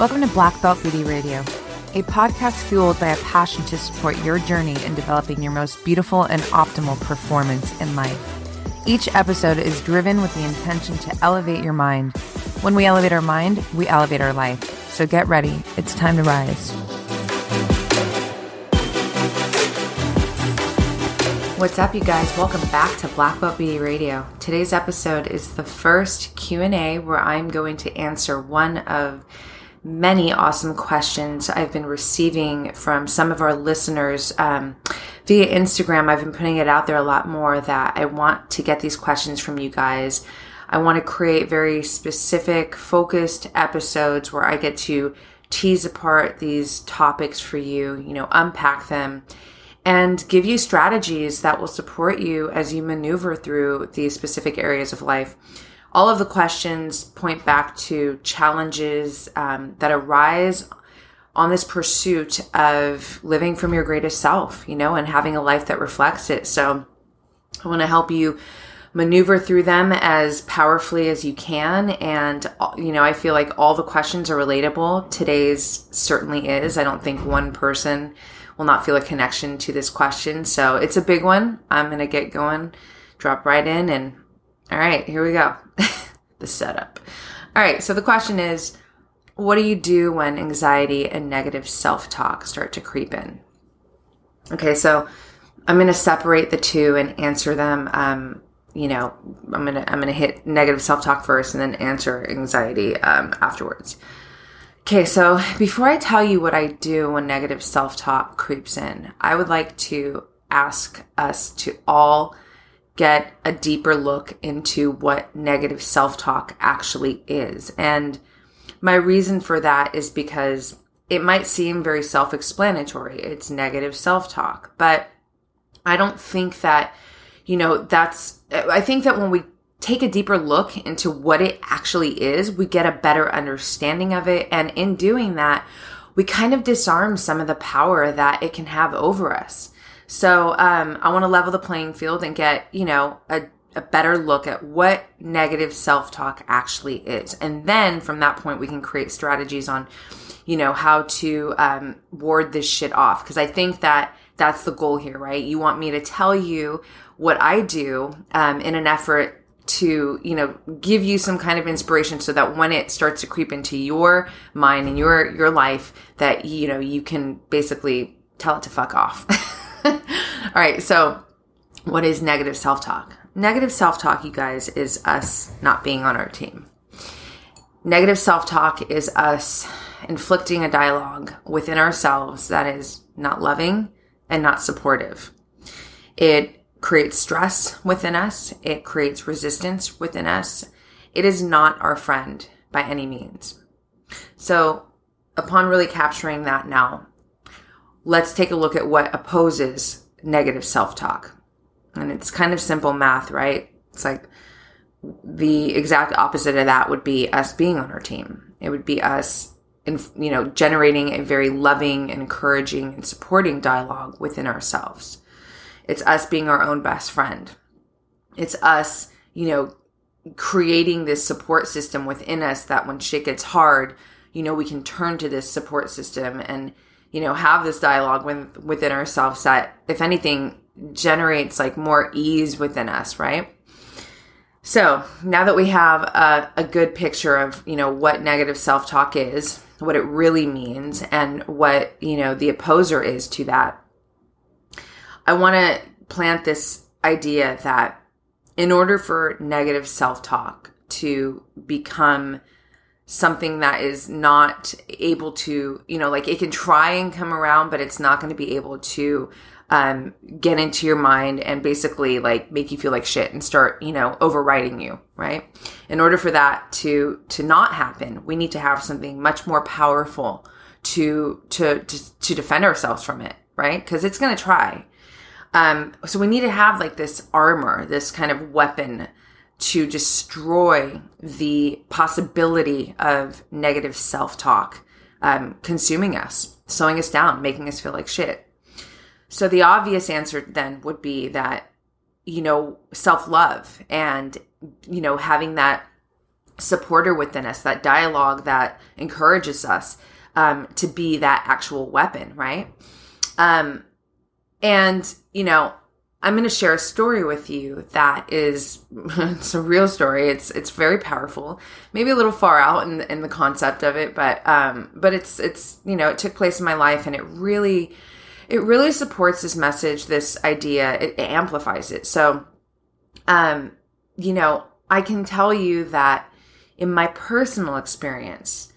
Welcome to Black Belt Beauty Radio, a podcast fueled by a passion to support your journey in developing your most beautiful and optimal performance in life. Each episode is driven with the intention to elevate your mind. When we elevate our mind, we elevate our life. So get ready. It's time to rise. What's up, you guys? Welcome back to Black Belt Beauty Radio. Today's episode is the first Q&A where I'm going to answer one of many awesome questions I've been receiving from some of our listeners um, via Instagram. I've been putting it out there a lot more that I want to get these questions from you guys. I want to create very specific, focused episodes where I get to tease apart these topics for you, you know, unpack them and give you strategies that will support you as you maneuver through these specific areas of life all of the questions point back to challenges um, that arise on this pursuit of living from your greatest self, you know, and having a life that reflects it. So I want to help you maneuver through them as powerfully as you can. And, you know, I feel like all the questions are relatable. Today's certainly is. I don't think one person will not feel a connection to this question. So it's a big one. I'm going to get going, drop right in and all right, here we go. the setup. All right, so the question is what do you do when anxiety and negative self talk start to creep in? Okay, so I'm going to separate the two and answer them. Um, you know, I'm gonna I'm gonna hit negative self talk first, and then answer anxiety um, afterwards. Okay, so before I tell you what I do when negative self talk creeps in, I would like to ask us to all get a deeper look into what negative self talk actually is. And my reason for that is because it might seem very self explanatory. It's negative self talk, but I don't think that, you know, that's, I think that when we take a deeper look into what it actually is, we get a better understanding of it. And in doing that, we kind of disarm some of the power that it can have over us. So um, I want to level the playing field and get, you know, a, a better look at what negative self talk actually is. And then from that point, we can create strategies on, you know, how to um, ward this shit off. Because I think that that's the goal here, right? You want me to tell you what I do um, in an effort to you know give you some kind of inspiration so that when it starts to creep into your mind and your your life that you know you can basically tell it to fuck off All right. So, what is negative self talk? Negative self talk, you guys, is us not being on our team. Negative self talk is us inflicting a dialogue within ourselves that is not loving and not supportive. It creates stress within us, it creates resistance within us. It is not our friend by any means. So, upon really capturing that now, let's take a look at what opposes negative self talk. And it's kind of simple math, right? It's like the exact opposite of that would be us being on our team. It would be us, in, you know, generating a very loving, encouraging, and supporting dialogue within ourselves. It's us being our own best friend. It's us, you know, creating this support system within us that when shit gets hard, you know, we can turn to this support system and you know, have this dialogue with, within ourselves that, if anything, generates like more ease within us, right? So now that we have a, a good picture of, you know, what negative self talk is, what it really means, and what, you know, the opposer is to that, I want to plant this idea that in order for negative self talk to become something that is not able to, you know, like it can try and come around, but it's not going to be able to um, get into your mind and basically like make you feel like shit and start, you know, overriding you, right? In order for that to to not happen, we need to have something much more powerful to to to, to defend ourselves from it, right? Because it's going to try. Um, so we need to have like this armor, this kind of weapon to destroy the possibility of negative self talk um, consuming us, slowing us down, making us feel like shit. So the obvious answer then would be that, you know, self love and, you know, having that supporter within us, that dialogue that encourages us um, to be that actual weapon, right? Um, and, you know, I'm going to share a story with you that is it's a real story. It's it's very powerful. Maybe a little far out in in the concept of it, but um but it's it's you know, it took place in my life and it really it really supports this message, this idea. It, it amplifies it. So um you know, I can tell you that in my personal experience,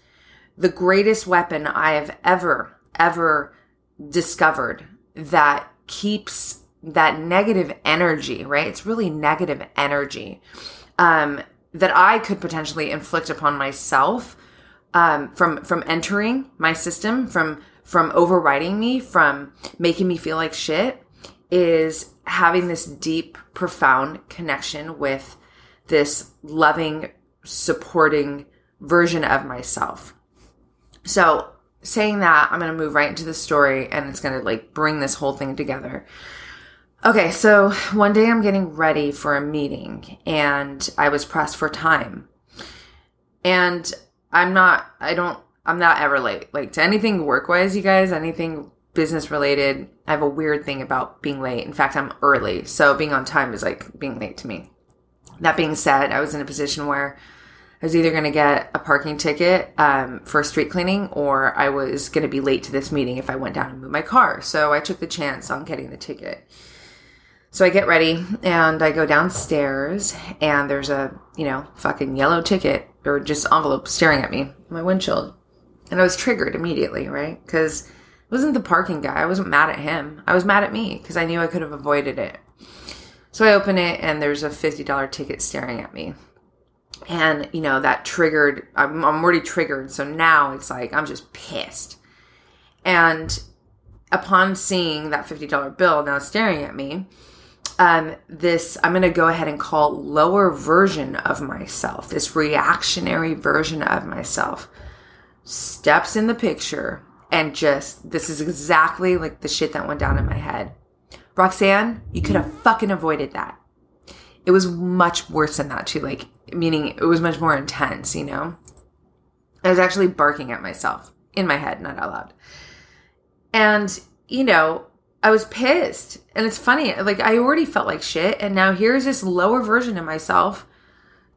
the greatest weapon I have ever ever discovered that keeps that negative energy, right? It's really negative energy um, that I could potentially inflict upon myself um, from from entering my system, from from overriding me, from making me feel like shit, is having this deep, profound connection with this loving, supporting version of myself. So, saying that, I'm going to move right into the story and it's going to like bring this whole thing together. Okay, so one day I'm getting ready for a meeting and I was pressed for time. And I'm not, I don't, I'm not ever late. Like to anything work wise, you guys, anything business related, I have a weird thing about being late. In fact, I'm early. So being on time is like being late to me. That being said, I was in a position where I was either going to get a parking ticket um, for street cleaning or I was going to be late to this meeting if I went down and moved my car. So I took the chance on getting the ticket. So I get ready and I go downstairs and there's a, you know, fucking yellow ticket or just envelope staring at me, my windshield. And I was triggered immediately, right? Because it wasn't the parking guy. I wasn't mad at him. I was mad at me because I knew I could have avoided it. So I open it and there's a $50 ticket staring at me. And, you know, that triggered, I'm, I'm already triggered. So now it's like, I'm just pissed. And upon seeing that $50 bill now staring at me, um, this I'm going to go ahead and call lower version of myself, this reactionary version of myself, steps in the picture and just this is exactly like the shit that went down in my head. Roxanne, you could have fucking avoided that. It was much worse than that too, like meaning it was much more intense, you know. I was actually barking at myself in my head, not out loud. And you know, I was pissed. And it's funny, like I already felt like shit. And now here's this lower version of myself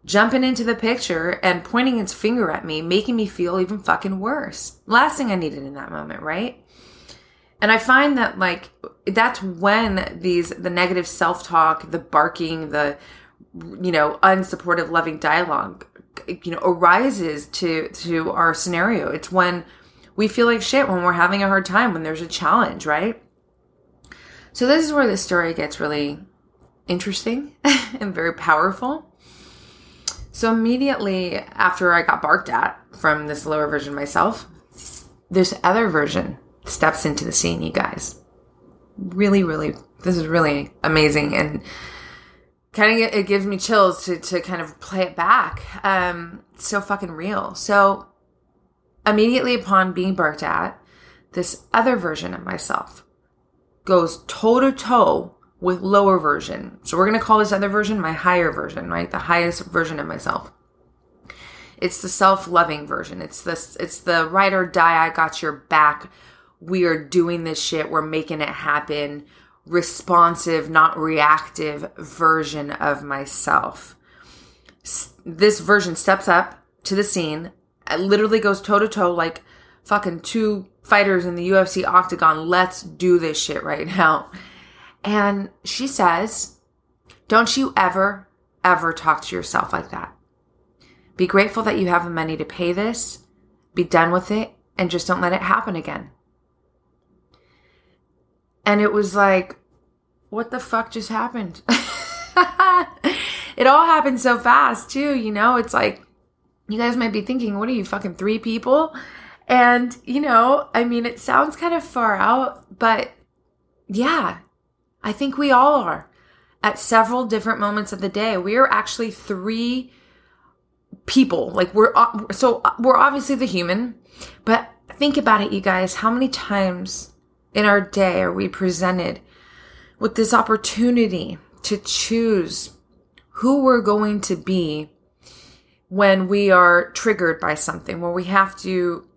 jumping into the picture and pointing its finger at me, making me feel even fucking worse. Last thing I needed in that moment, right? And I find that like that's when these the negative self-talk, the barking, the you know, unsupportive loving dialogue you know arises to to our scenario. It's when we feel like shit when we're having a hard time, when there's a challenge, right? So this is where the story gets really interesting and very powerful. So immediately after I got barked at from this lower version myself, this other version steps into the scene, you guys. Really, really, this is really amazing and kind of it gives me chills to, to kind of play it back. Um, so fucking real. So immediately upon being barked at, this other version of myself goes toe to toe with lower version. So we're going to call this other version my higher version, right? The highest version of myself. It's the self-loving version. It's this it's the ride or die I got your back. We are doing this shit. We're making it happen. Responsive, not reactive version of myself. This version steps up to the scene, it literally goes toe to toe like fucking two fighters in the UFC octagon. Let's do this shit right now. And she says, Don't you ever, ever talk to yourself like that. Be grateful that you have the money to pay this, be done with it, and just don't let it happen again. And it was like, what the fuck just happened? it all happened so fast, too. You know, it's like, you guys might be thinking, what are you, fucking three people? And, you know, I mean, it sounds kind of far out, but yeah, I think we all are at several different moments of the day. We are actually three people. Like we're, uh, so uh, we're obviously the human, but think about it, you guys. How many times in our day are we presented with this opportunity to choose who we're going to be when we are triggered by something, where we have to,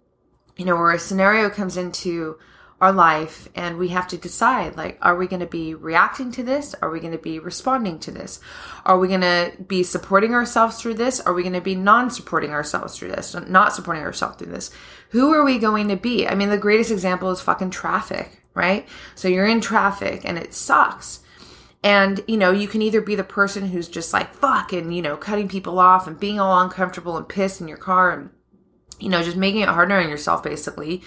you know, where a scenario comes into our life and we have to decide like are we going to be reacting to this? Are we going to be responding to this? Are we going to be supporting ourselves through this? Are we going to be non-supporting ourselves through this not supporting ourselves through this? Who are we going to be? I mean the greatest example is fucking traffic right? So you're in traffic and it sucks. And you know you can either be the person who's just like fuck and you know cutting people off and being all uncomfortable and pissed in your car and you know just making it harder on yourself basically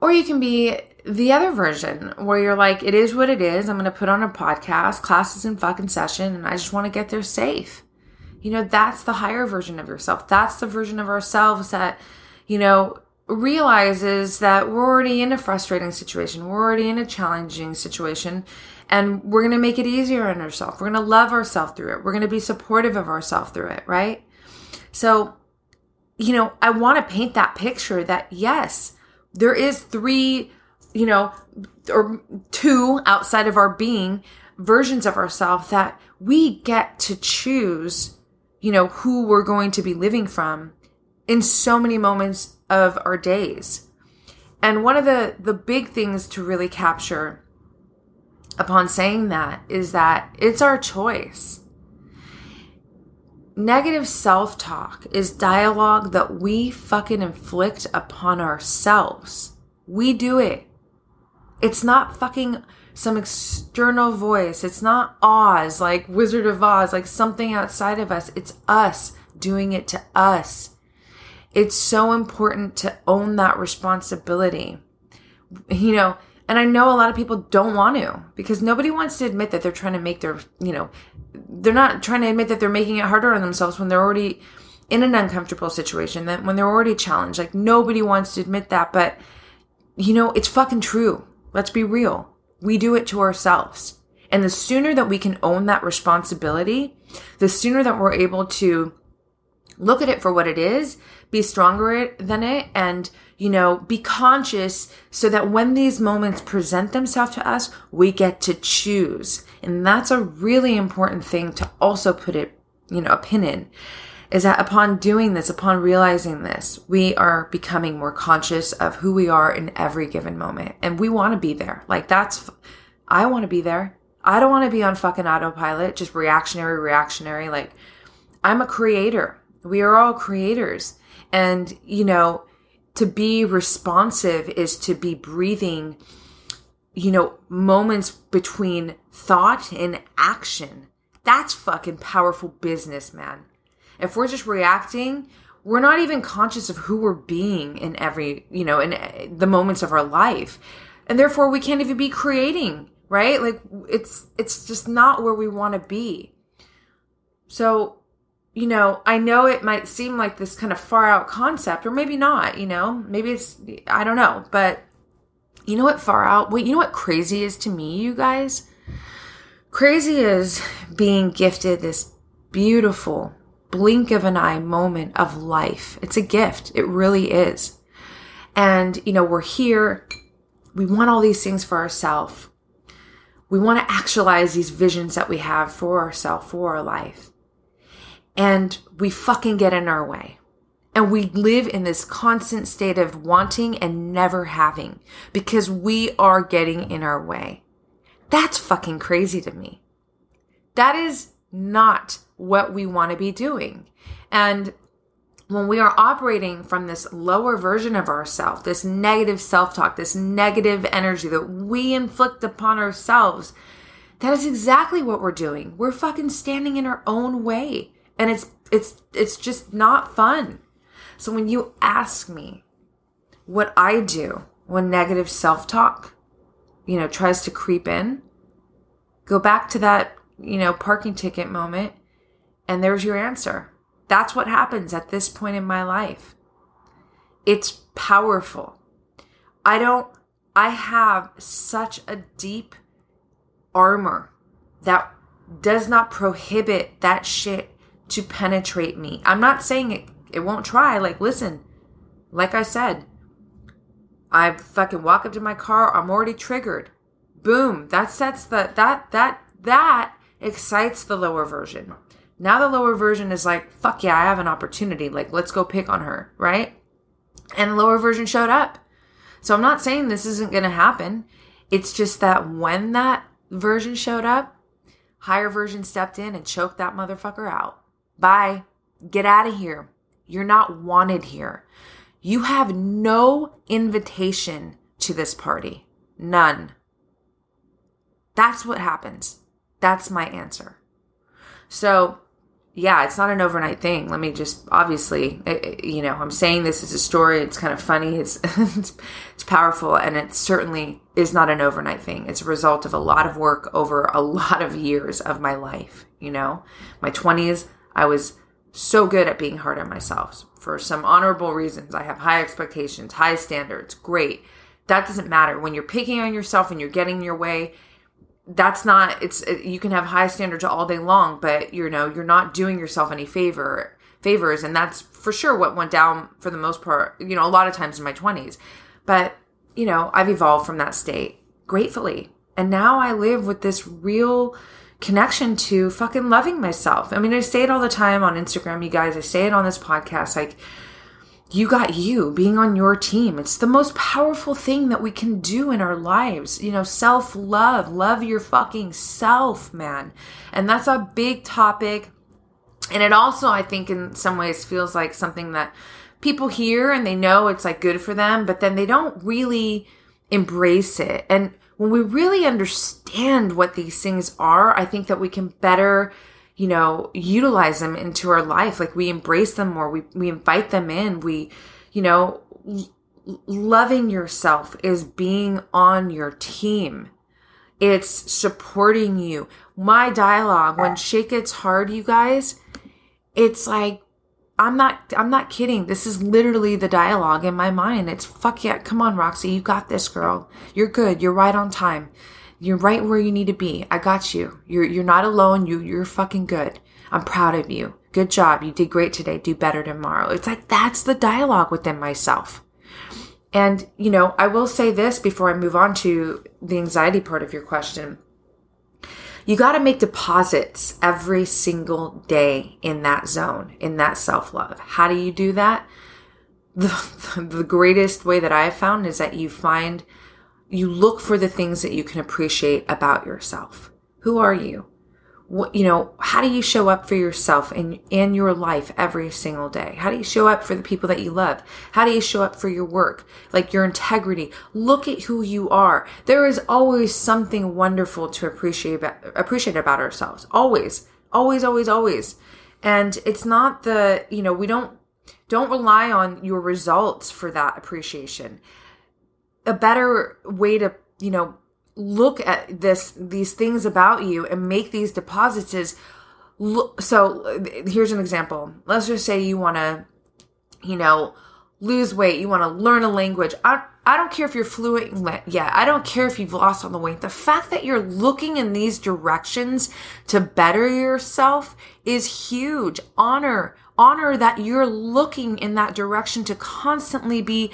or you can be the other version where you're like, it is what it is. I'm going to put on a podcast, classes in fucking session, and I just want to get there safe. You know, that's the higher version of yourself. That's the version of ourselves that, you know, realizes that we're already in a frustrating situation. We're already in a challenging situation and we're going to make it easier on ourselves. We're going to love ourselves through it. We're going to be supportive of ourselves through it, right? So, you know, I want to paint that picture that yes, there is three, you know, or two outside of our being versions of ourselves that we get to choose, you know, who we're going to be living from in so many moments of our days. And one of the the big things to really capture upon saying that is that it's our choice. Negative self talk is dialogue that we fucking inflict upon ourselves. We do it. It's not fucking some external voice. It's not Oz, like Wizard of Oz, like something outside of us. It's us doing it to us. It's so important to own that responsibility. You know, and I know a lot of people don't want to because nobody wants to admit that they're trying to make their, you know, they're not trying to admit that they're making it harder on themselves when they're already in an uncomfortable situation, that when they're already challenged. Like nobody wants to admit that, but you know, it's fucking true. Let's be real. We do it to ourselves. And the sooner that we can own that responsibility, the sooner that we're able to look at it for what it is, be stronger than it, and you know, be conscious so that when these moments present themselves to us, we get to choose. And that's a really important thing to also put it, you know, a pin in is that upon doing this, upon realizing this, we are becoming more conscious of who we are in every given moment. And we want to be there. Like that's, I want to be there. I don't want to be on fucking autopilot, just reactionary, reactionary. Like I'm a creator. We are all creators. And, you know, to be responsive is to be breathing, you know, moments between thought and action. That's fucking powerful business, man. If we're just reacting, we're not even conscious of who we're being in every, you know, in eh, the moments of our life. And therefore we can't even be creating, right? Like it's it's just not where we want to be. So you know, I know it might seem like this kind of far out concept, or maybe not, you know, maybe it's, I don't know, but you know what far out, what, you know what crazy is to me, you guys? Crazy is being gifted this beautiful blink of an eye moment of life. It's a gift. It really is. And, you know, we're here. We want all these things for ourselves. We want to actualize these visions that we have for ourselves, for our life and we fucking get in our way. And we live in this constant state of wanting and never having because we are getting in our way. That's fucking crazy to me. That is not what we want to be doing. And when we are operating from this lower version of ourselves, this negative self talk, this negative energy that we inflict upon ourselves, that is exactly what we're doing. We're fucking standing in our own way and it's it's it's just not fun. So when you ask me what I do when negative self-talk, you know, tries to creep in, go back to that, you know, parking ticket moment and there's your answer. That's what happens at this point in my life. It's powerful. I don't I have such a deep armor that does not prohibit that shit to penetrate me. I'm not saying it, it won't try. Like, listen, like I said, I fucking walk up to my car, I'm already triggered. Boom. That sets the, that, that, that excites the lower version. Now the lower version is like, fuck yeah, I have an opportunity. Like, let's go pick on her, right? And the lower version showed up. So I'm not saying this isn't going to happen. It's just that when that version showed up, higher version stepped in and choked that motherfucker out. Bye. Get out of here. You're not wanted here. You have no invitation to this party. None. That's what happens. That's my answer. So, yeah, it's not an overnight thing. Let me just obviously, it, you know, I'm saying this as a story. It's kind of funny. It's, it's it's powerful, and it certainly is not an overnight thing. It's a result of a lot of work over a lot of years of my life. You know, my 20s, I was so good at being hard on myself for some honorable reasons. I have high expectations, high standards. Great. That doesn't matter when you're picking on yourself and you're getting your way that's not it's you can have high standards all day long but you know you're not doing yourself any favor favors and that's for sure what went down for the most part you know a lot of times in my 20s but you know i've evolved from that state gratefully and now i live with this real connection to fucking loving myself i mean i say it all the time on instagram you guys i say it on this podcast like you got you being on your team. It's the most powerful thing that we can do in our lives. You know, self love, love your fucking self, man. And that's a big topic. And it also, I think, in some ways feels like something that people hear and they know it's like good for them, but then they don't really embrace it. And when we really understand what these things are, I think that we can better you know, utilize them into our life. Like we embrace them more. We, we invite them in. We, you know, loving yourself is being on your team. It's supporting you. My dialogue, when shit gets hard, you guys, it's like, I'm not, I'm not kidding. This is literally the dialogue in my mind. It's fuck yeah. Come on, Roxy. You got this, girl. You're good. You're right on time. You're right where you need to be. I got you. You're you're not alone. You you're fucking good. I'm proud of you. Good job. You did great today. Do better tomorrow. It's like that's the dialogue within myself. And you know, I will say this before I move on to the anxiety part of your question. You got to make deposits every single day in that zone, in that self love. How do you do that? The, the greatest way that I have found is that you find you look for the things that you can appreciate about yourself. Who are you? You know, how do you show up for yourself in, in your life every single day? How do you show up for the people that you love? How do you show up for your work? Like your integrity. Look at who you are. There is always something wonderful to appreciate about, appreciate about ourselves. Always, always, always, always. And it's not the, you know, we don't, don't rely on your results for that appreciation a better way to, you know, look at this, these things about you and make these deposits is look. So here's an example. Let's just say you want to, you know, lose weight. You want to learn a language. I, I don't care if you're fluent yet. I don't care if you've lost all the weight. The fact that you're looking in these directions to better yourself is huge. Honor, honor that you're looking in that direction to constantly be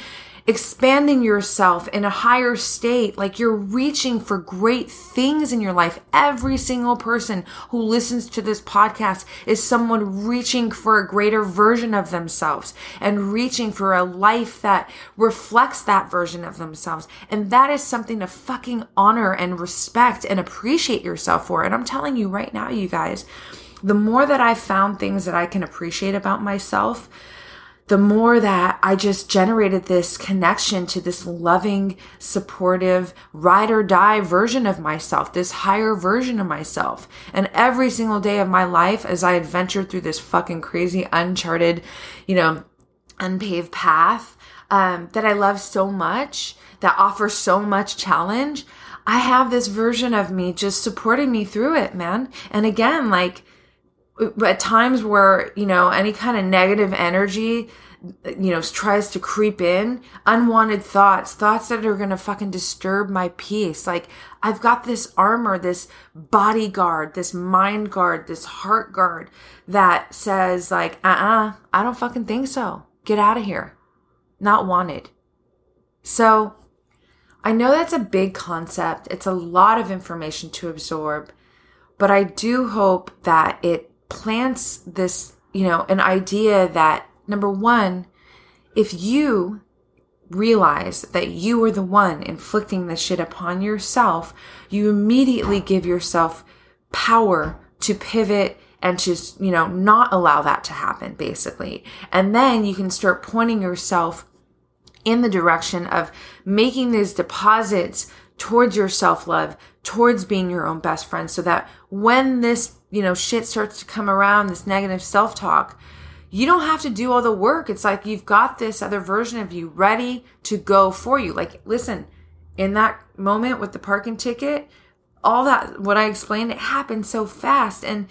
expanding yourself in a higher state, like you're reaching for great things in your life. Every single person who listens to this podcast is someone reaching for a greater version of themselves and reaching for a life that reflects that version of themselves. And that is something to fucking honor and respect and appreciate yourself for. And I'm telling you right now, you guys, the more that I've found things that I can appreciate about myself, the more that I just generated this connection to this loving, supportive, ride or die version of myself, this higher version of myself. And every single day of my life, as I adventured through this fucking crazy, uncharted, you know, unpaved path um, that I love so much, that offers so much challenge, I have this version of me just supporting me through it, man. And again, like, at times where you know any kind of negative energy you know tries to creep in unwanted thoughts thoughts that are going to fucking disturb my peace. Like i've got this armor this bodyguard this mind guard this heart guard that says like uh-uh i don't fucking think so. Get out of here. Not wanted. So i know that's a big concept. It's a lot of information to absorb but i do hope that it plants this, you know, an idea that number one, if you realize that you are the one inflicting this shit upon yourself, you immediately give yourself power to pivot and to, you know, not allow that to happen, basically. And then you can start pointing yourself in the direction of making these deposits towards your self love, towards being your own best friend, so that when this, you know, shit starts to come around, this negative self talk, you don't have to do all the work. It's like you've got this other version of you ready to go for you. Like, listen, in that moment with the parking ticket, all that, what I explained, it happened so fast. And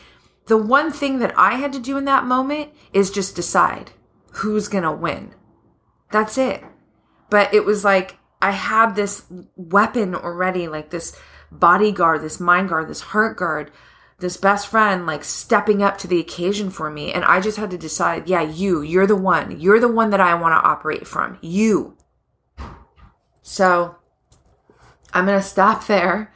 the one thing that I had to do in that moment is just decide who's going to win. That's it. But it was like I had this weapon already, like this bodyguard, this mind guard, this heart guard, this best friend, like stepping up to the occasion for me. And I just had to decide, yeah, you, you're the one. You're the one that I want to operate from. You. So I'm going to stop there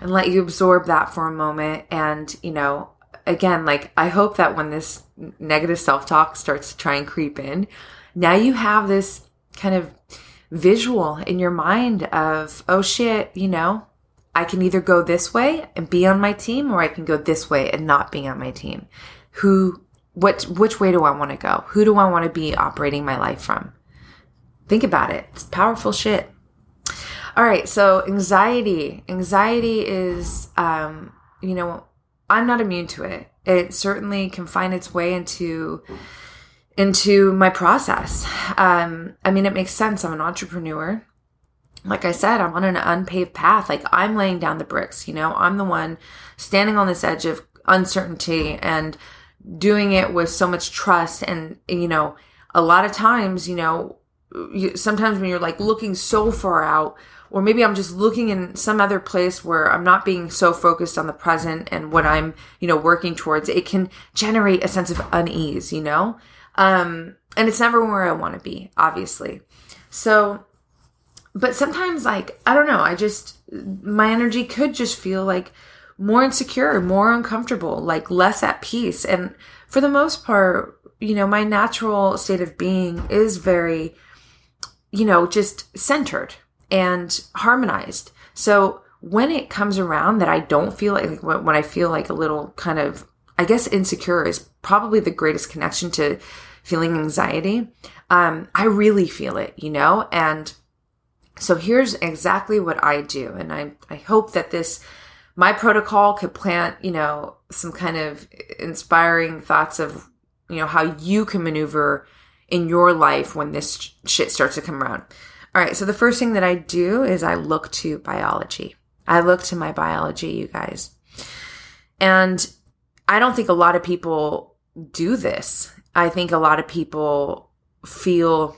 and let you absorb that for a moment. And, you know, again, like I hope that when this negative self talk starts to try and creep in, now you have this kind of visual in your mind of, oh shit, you know, I can either go this way and be on my team or I can go this way and not be on my team. Who, what, which way do I want to go? Who do I want to be operating my life from? Think about it. It's powerful shit. All right. So anxiety, anxiety is, um, you know, I'm not immune to it. It certainly can find its way into into my process. Um, I mean, it makes sense. I'm an entrepreneur. Like I said, I'm on an unpaved path. Like I'm laying down the bricks, you know, I'm the one standing on this edge of uncertainty and doing it with so much trust. And, you know, a lot of times, you know, sometimes when you're like looking so far out, or maybe I'm just looking in some other place where I'm not being so focused on the present and what I'm, you know, working towards, it can generate a sense of unease, you know? Um, and it's never where I want to be, obviously. So, but sometimes, like, I don't know, I just, my energy could just feel like more insecure, more uncomfortable, like less at peace. And for the most part, you know, my natural state of being is very, you know, just centered, and harmonized. So when it comes around that I don't feel like, when I feel like a little kind of, I guess insecure is probably the greatest connection to feeling anxiety. Um, I really feel it, you know? And so here's exactly what I do. And I, I hope that this, my protocol could plant, you know, some kind of inspiring thoughts of, you know, how you can maneuver in your life when this shit starts to come around. All right, so the first thing that I do is I look to biology. I look to my biology, you guys. And I don't think a lot of people do this. I think a lot of people feel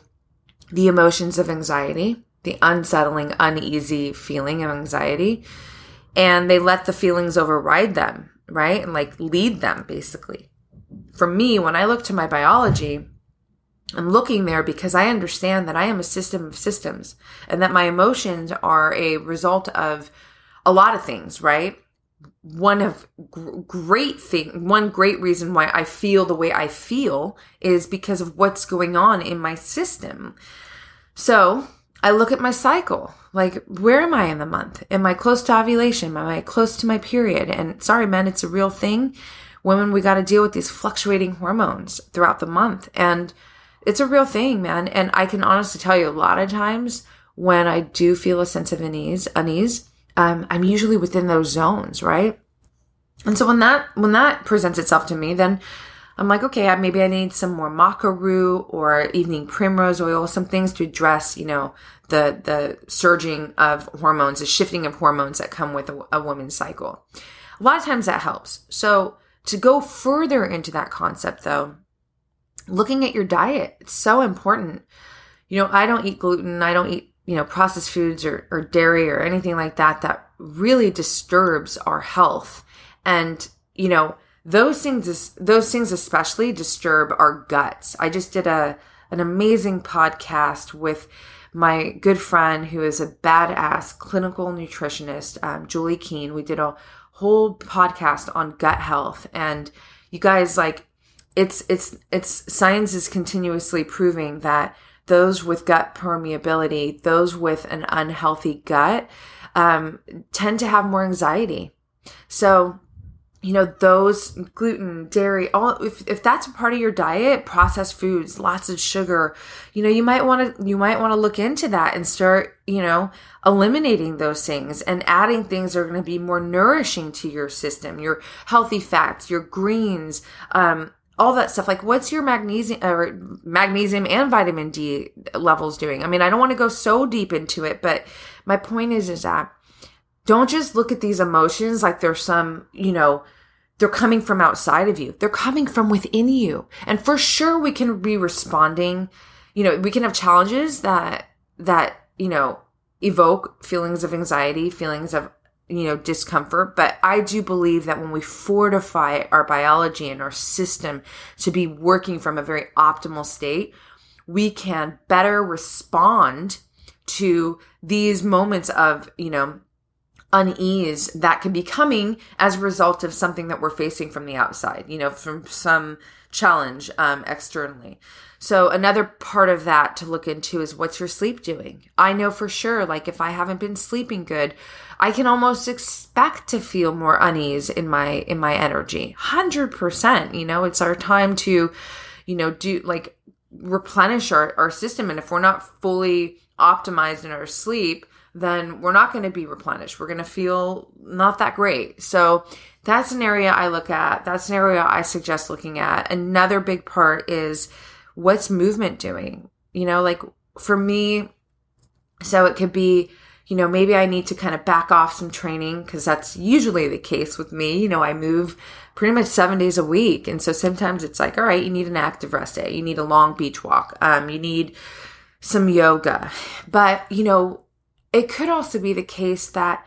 the emotions of anxiety, the unsettling, uneasy feeling of anxiety, and they let the feelings override them, right? And like lead them basically. For me, when I look to my biology, I'm looking there because I understand that I am a system of systems and that my emotions are a result of a lot of things, right? One of great thing, one great reason why I feel the way I feel is because of what's going on in my system. So I look at my cycle. Like, where am I in the month? Am I close to ovulation? Am I close to my period? And sorry, men, it's a real thing. Women, we got to deal with these fluctuating hormones throughout the month. And it's a real thing, man. And I can honestly tell you a lot of times when I do feel a sense of unease, unease, um, I'm usually within those zones, right? And so when that when that presents itself to me, then I'm like, okay, maybe I need some more maca root or evening primrose oil, some things to address, you know, the the surging of hormones, the shifting of hormones that come with a, a woman's cycle. A lot of times that helps. So to go further into that concept, though, looking at your diet. It's so important. You know, I don't eat gluten. I don't eat, you know, processed foods or, or dairy or anything like that that really disturbs our health. And, you know, those things, those things especially disturb our guts. I just did a, an amazing podcast with my good friend who is a badass clinical nutritionist, um, Julie Keen. We did a whole podcast on gut health and you guys like it's it's it's science is continuously proving that those with gut permeability, those with an unhealthy gut, um, tend to have more anxiety. So you know those gluten dairy all if, if that's a part of your diet processed foods lots of sugar you know you might want to you might want to look into that and start you know eliminating those things and adding things that are going to be more nourishing to your system your healthy fats your greens um, all that stuff. Like what's your magnesium or magnesium and vitamin d levels doing? I mean i don't want to go so deep into it but my point is is that don't just look at these emotions like there's some, you know, they're coming from outside of you. They're coming from within you. And for sure we can be responding, you know, we can have challenges that that, you know, evoke feelings of anxiety, feelings of you know, discomfort. But I do believe that when we fortify our biology and our system to be working from a very optimal state, we can better respond to these moments of, you know, unease that can be coming as a result of something that we're facing from the outside, you know, from some challenge um, externally. So another part of that to look into is what's your sleep doing? I know for sure, like if I haven't been sleeping good, I can almost expect to feel more unease in my in my energy. 100%, you know, it's our time to, you know, do like replenish our, our system. And if we're not fully optimized in our sleep, then we're not going to be replenished. We're going to feel not that great. So that's an area I look at. That's an area I suggest looking at. Another big part is what's movement doing? You know, like for me, so it could be, you know, maybe I need to kind of back off some training because that's usually the case with me. You know, I move pretty much seven days a week. And so sometimes it's like, all right, you need an active rest day. You need a long beach walk. Um, you need some yoga. But, you know, it could also be the case that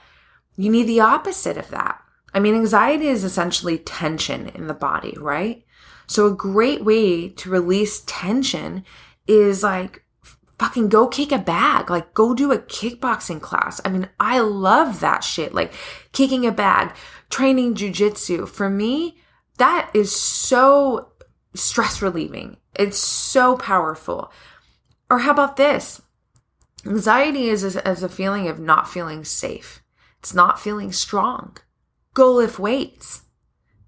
you need the opposite of that. I mean, anxiety is essentially tension in the body, right? So a great way to release tension is like fucking go kick a bag, like go do a kickboxing class. I mean, I love that shit. Like kicking a bag, training jujitsu. For me, that is so stress relieving. It's so powerful. Or how about this? Anxiety is as a feeling of not feeling safe. It's not feeling strong. Go lift weights.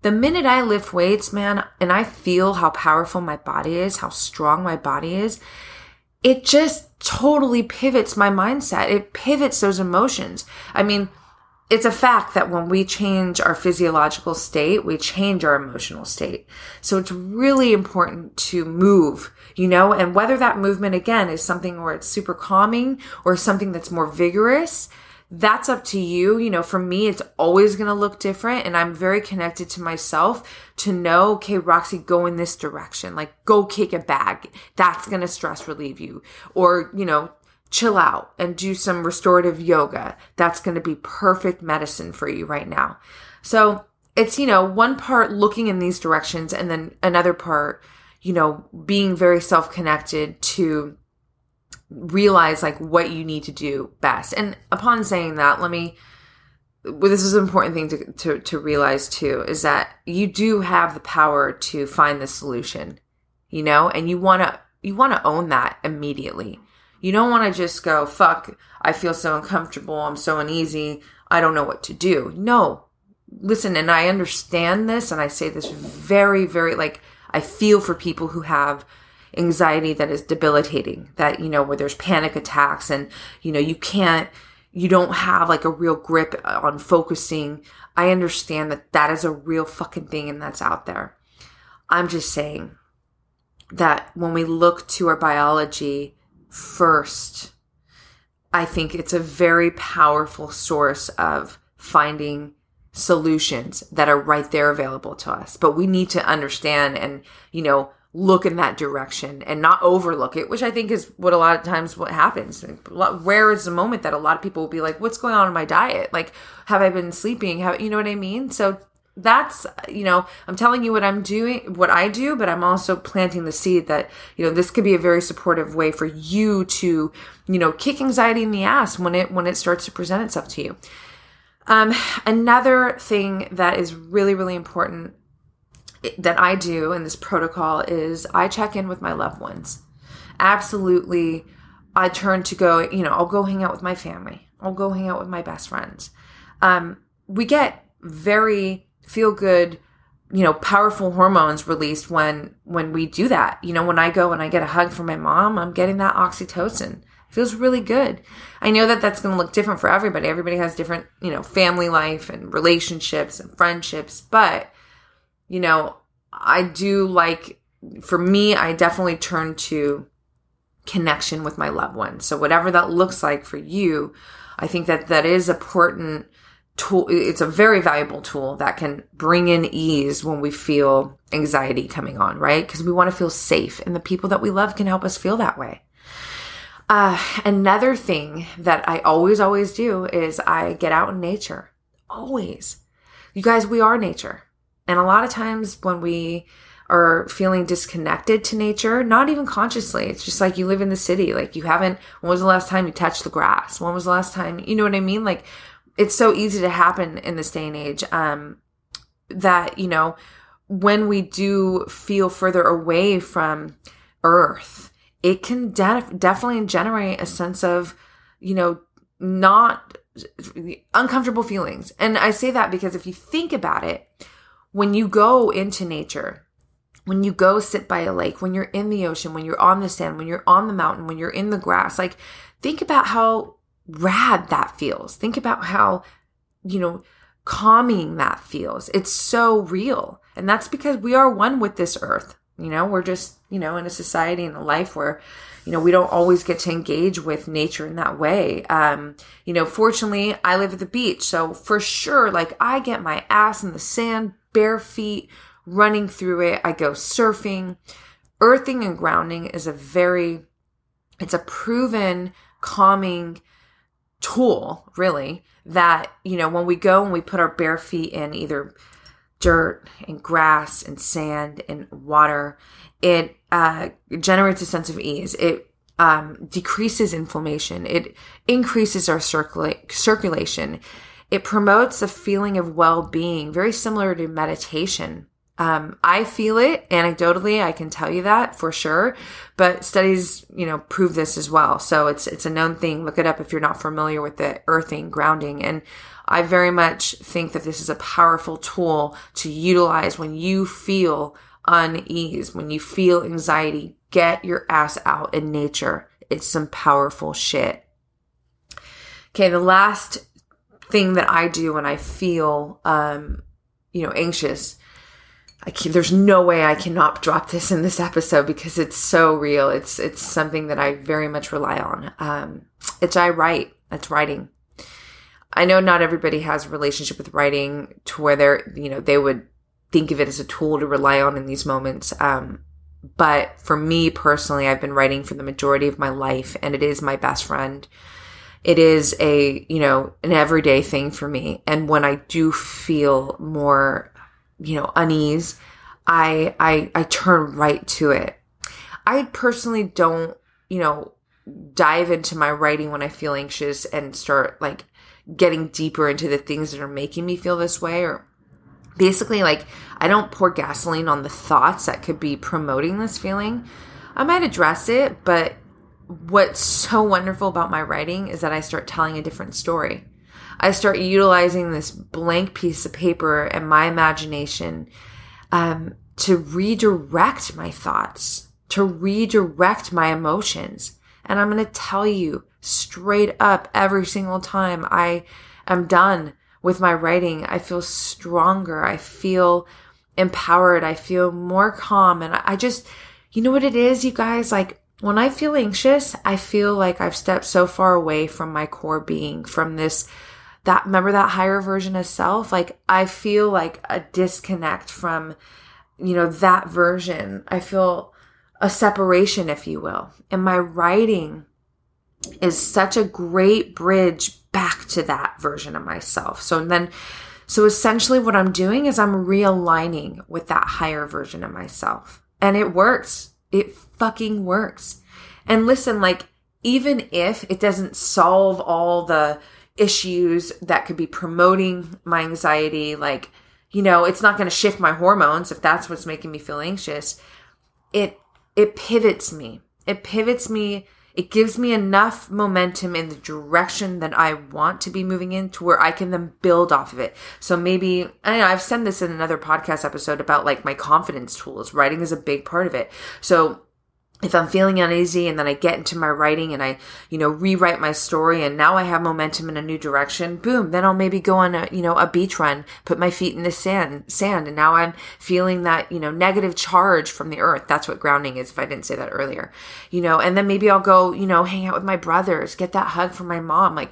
The minute I lift weights, man, and I feel how powerful my body is, how strong my body is, it just totally pivots my mindset. It pivots those emotions. I mean, it's a fact that when we change our physiological state, we change our emotional state. So it's really important to move, you know, and whether that movement again is something where it's super calming or something that's more vigorous, that's up to you. You know, for me, it's always going to look different. And I'm very connected to myself to know, okay, Roxy, go in this direction. Like, go kick a bag. That's going to stress relieve you. Or, you know, chill out and do some restorative yoga. That's going to be perfect medicine for you right now. So it's, you know, one part looking in these directions and then another part, you know, being very self connected to realize like what you need to do best. And upon saying that, let me, well, this is an important thing to, to, to realize too, is that you do have the power to find the solution, you know, and you want to, you want to own that immediately you don't want to just go, fuck, I feel so uncomfortable. I'm so uneasy. I don't know what to do. No. Listen, and I understand this, and I say this very, very like, I feel for people who have anxiety that is debilitating, that, you know, where there's panic attacks and, you know, you can't, you don't have like a real grip uh, on focusing. I understand that that is a real fucking thing and that's out there. I'm just saying that when we look to our biology first, I think it's a very powerful source of finding solutions that are right there available to us. But we need to understand and, you know, look in that direction and not overlook it, which I think is what a lot of times what happens. Where is the moment that a lot of people will be like, what's going on in my diet? Like, have I been sleeping? Have, you know what I mean? So that's you know i'm telling you what i'm doing what i do but i'm also planting the seed that you know this could be a very supportive way for you to you know kick anxiety in the ass when it when it starts to present itself to you um another thing that is really really important that I do in this protocol is I check in with my loved ones. Absolutely, I turn to go, you know, I'll go hang out with my family. I'll go hang out with my best friends. Um, we get very feel good, you know, powerful hormones released when when we do that. You know, when I go and I get a hug from my mom, I'm getting that oxytocin. Feels really good. I know that that's going to look different for everybody. Everybody has different, you know, family life and relationships and friendships, but you know, I do like for me, I definitely turn to connection with my loved ones. So whatever that looks like for you, I think that that is important tool. It's a very valuable tool that can bring in ease when we feel anxiety coming on, right? Because we want to feel safe and the people that we love can help us feel that way. Uh, another thing that I always, always do is I get out in nature. Always. You guys, we are nature. And a lot of times when we are feeling disconnected to nature, not even consciously. It's just like you live in the city. Like you haven't, when was the last time you touched the grass? When was the last time, you know what I mean? Like it's so easy to happen in this day and age. Um, that, you know, when we do feel further away from earth, it can de- definitely generate a sense of, you know, not uncomfortable feelings. And I say that because if you think about it, when you go into nature, when you go sit by a lake, when you're in the ocean, when you're on the sand, when you're on the mountain, when you're in the grass, like think about how rad that feels. Think about how, you know, calming that feels. It's so real. And that's because we are one with this earth. You know, we're just, you know, in a society and a life where, you know, we don't always get to engage with nature in that way. Um, you know, fortunately, I live at the beach. So for sure, like I get my ass in the sand, bare feet, running through it. I go surfing. Earthing and grounding is a very, it's a proven calming tool, really, that, you know, when we go and we put our bare feet in either dirt and grass and sand and water, it uh, generates a sense of ease. It um, decreases inflammation. It increases our circula- circulation. It promotes a feeling of well being, very similar to meditation. Um, I feel it anecdotally. I can tell you that for sure, but studies, you know, prove this as well. So it's, it's a known thing. Look it up if you're not familiar with the earthing, grounding. And I very much think that this is a powerful tool to utilize when you feel unease, when you feel anxiety, get your ass out in nature. It's some powerful shit. Okay. The last thing that I do when I feel, um, you know, anxious I keep, there's no way I cannot drop this in this episode because it's so real. It's it's something that I very much rely on. Um, it's I write. It's writing. I know not everybody has a relationship with writing to where they're you know they would think of it as a tool to rely on in these moments. Um, but for me personally, I've been writing for the majority of my life, and it is my best friend. It is a you know an everyday thing for me, and when I do feel more you know, unease, I I I turn right to it. I personally don't, you know, dive into my writing when I feel anxious and start like getting deeper into the things that are making me feel this way or basically like I don't pour gasoline on the thoughts that could be promoting this feeling. I might address it, but what's so wonderful about my writing is that I start telling a different story. I start utilizing this blank piece of paper and my imagination um, to redirect my thoughts, to redirect my emotions. And I'm going to tell you straight up every single time I am done with my writing, I feel stronger. I feel empowered. I feel more calm. And I just, you know what it is, you guys? Like, when I feel anxious, I feel like I've stepped so far away from my core being, from this that remember that higher version of self like i feel like a disconnect from you know that version i feel a separation if you will and my writing is such a great bridge back to that version of myself so then so essentially what i'm doing is i'm realigning with that higher version of myself and it works it fucking works and listen like even if it doesn't solve all the issues that could be promoting my anxiety, like, you know, it's not going to shift my hormones if that's what's making me feel anxious. It, it pivots me. It pivots me. It gives me enough momentum in the direction that I want to be moving in to where I can then build off of it. So maybe, I know I've said this in another podcast episode about like my confidence tools. Writing is a big part of it. So if I'm feeling uneasy and then I get into my writing and I, you know, rewrite my story and now I have momentum in a new direction, boom, then I'll maybe go on a, you know, a beach run, put my feet in the sand, sand. And now I'm feeling that, you know, negative charge from the earth. That's what grounding is if I didn't say that earlier, you know, and then maybe I'll go, you know, hang out with my brothers, get that hug from my mom. Like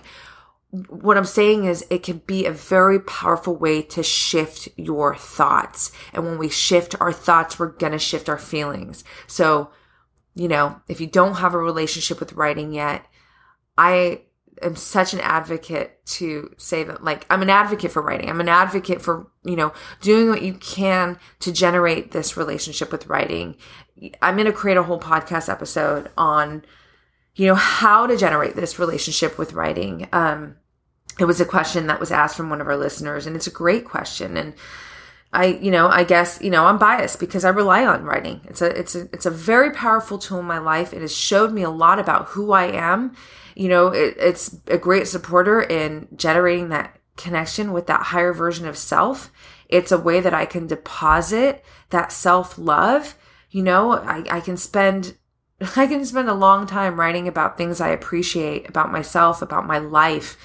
what I'm saying is it can be a very powerful way to shift your thoughts. And when we shift our thoughts, we're going to shift our feelings. So, you know, if you don't have a relationship with writing yet, I am such an advocate to say that, like, I'm an advocate for writing. I'm an advocate for, you know, doing what you can to generate this relationship with writing. I'm going to create a whole podcast episode on, you know, how to generate this relationship with writing. Um, it was a question that was asked from one of our listeners, and it's a great question. And I, you know, I guess, you know, I'm biased because I rely on writing. It's a, it's a, it's a very powerful tool in my life. It has showed me a lot about who I am. You know, it, it's a great supporter in generating that connection with that higher version of self. It's a way that I can deposit that self love. You know, I, I can spend, I can spend a long time writing about things I appreciate about myself, about my life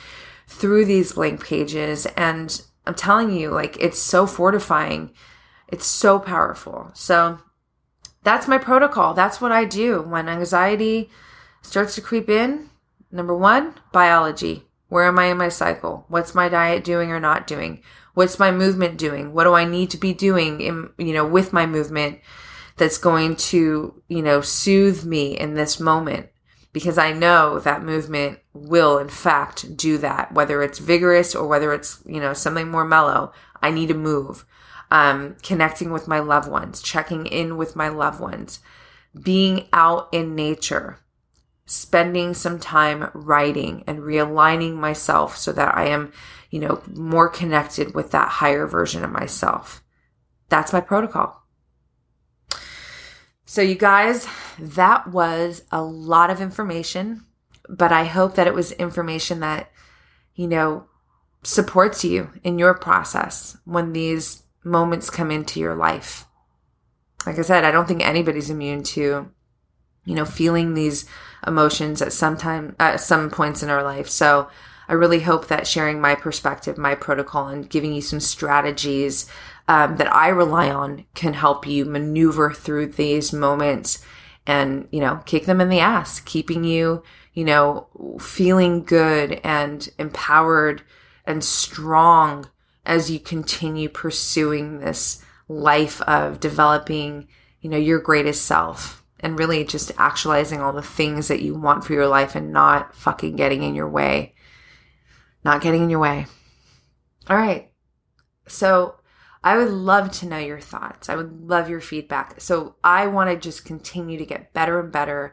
through these blank pages. And I'm telling you, like, it's so fortifying. It's so powerful. So that's my protocol. That's what I do when anxiety starts to creep in. Number one, biology. Where am I in my cycle? What's my diet doing or not doing? What's my movement doing? What do I need to be doing in, you know, with my movement that's going to, you know, soothe me in this moment? Because I know that movement will in fact do that, whether it's vigorous or whether it's, you know, something more mellow. I need to move. Um, connecting with my loved ones, checking in with my loved ones, being out in nature, spending some time writing and realigning myself so that I am, you know, more connected with that higher version of myself. That's my protocol. So, you guys, that was a lot of information, but I hope that it was information that, you know, supports you in your process when these moments come into your life. Like I said, I don't think anybody's immune to, you know, feeling these emotions at some time, at some points in our life. So, I really hope that sharing my perspective, my protocol, and giving you some strategies um, that I rely on can help you maneuver through these moments and, you know, kick them in the ass, keeping you, you know, feeling good and empowered and strong as you continue pursuing this life of developing, you know, your greatest self and really just actualizing all the things that you want for your life and not fucking getting in your way. Not getting in your way. All right. So I would love to know your thoughts. I would love your feedback. So I want to just continue to get better and better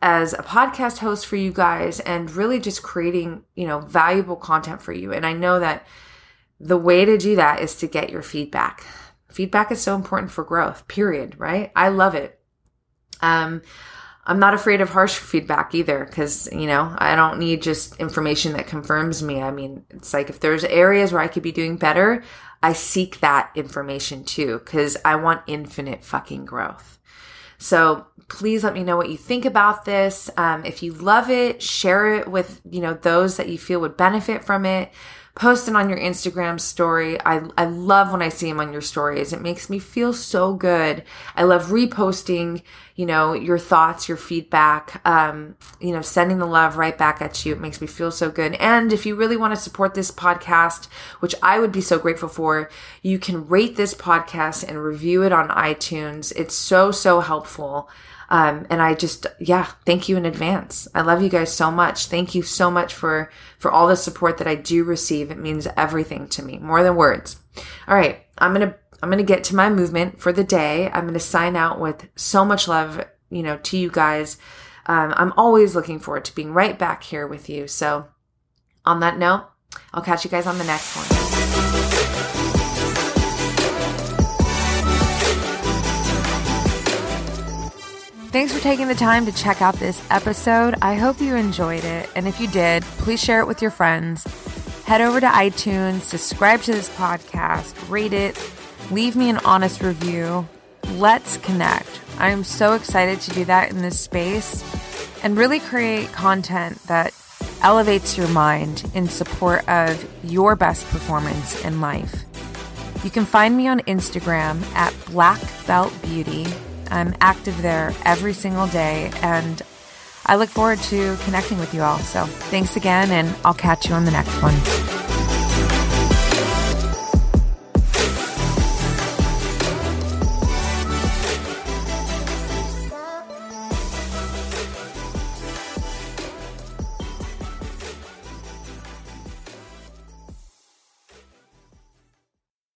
as a podcast host for you guys and really just creating, you know, valuable content for you. And I know that the way to do that is to get your feedback. Feedback is so important for growth, period, right? I love it. Um, I'm not afraid of harsh feedback either because, you know, I don't need just information that confirms me. I mean, it's like if there's areas where I could be doing better, I seek that information too because I want infinite fucking growth. So please let me know what you think about this. Um, if you love it, share it with, you know, those that you feel would benefit from it post it on your Instagram story. I, I love when I see them on your stories. It makes me feel so good. I love reposting, you know, your thoughts, your feedback, um, you know, sending the love right back at you. It makes me feel so good. And if you really want to support this podcast, which I would be so grateful for, you can rate this podcast and review it on iTunes. It's so, so helpful. Um, and I just, yeah, thank you in advance. I love you guys so much. Thank you so much for, for all the support that I do receive. It means everything to me, more than words. All right. I'm going to, I'm going to get to my movement for the day. I'm going to sign out with so much love, you know, to you guys. Um, I'm always looking forward to being right back here with you. So on that note, I'll catch you guys on the next one. Thanks for taking the time to check out this episode. I hope you enjoyed it. And if you did, please share it with your friends. Head over to iTunes, subscribe to this podcast, rate it, leave me an honest review. Let's connect. I am so excited to do that in this space and really create content that elevates your mind in support of your best performance in life. You can find me on Instagram at Black Belt Beauty I'm active there every single day, and I look forward to connecting with you all. So thanks again, and I'll catch you on the next one.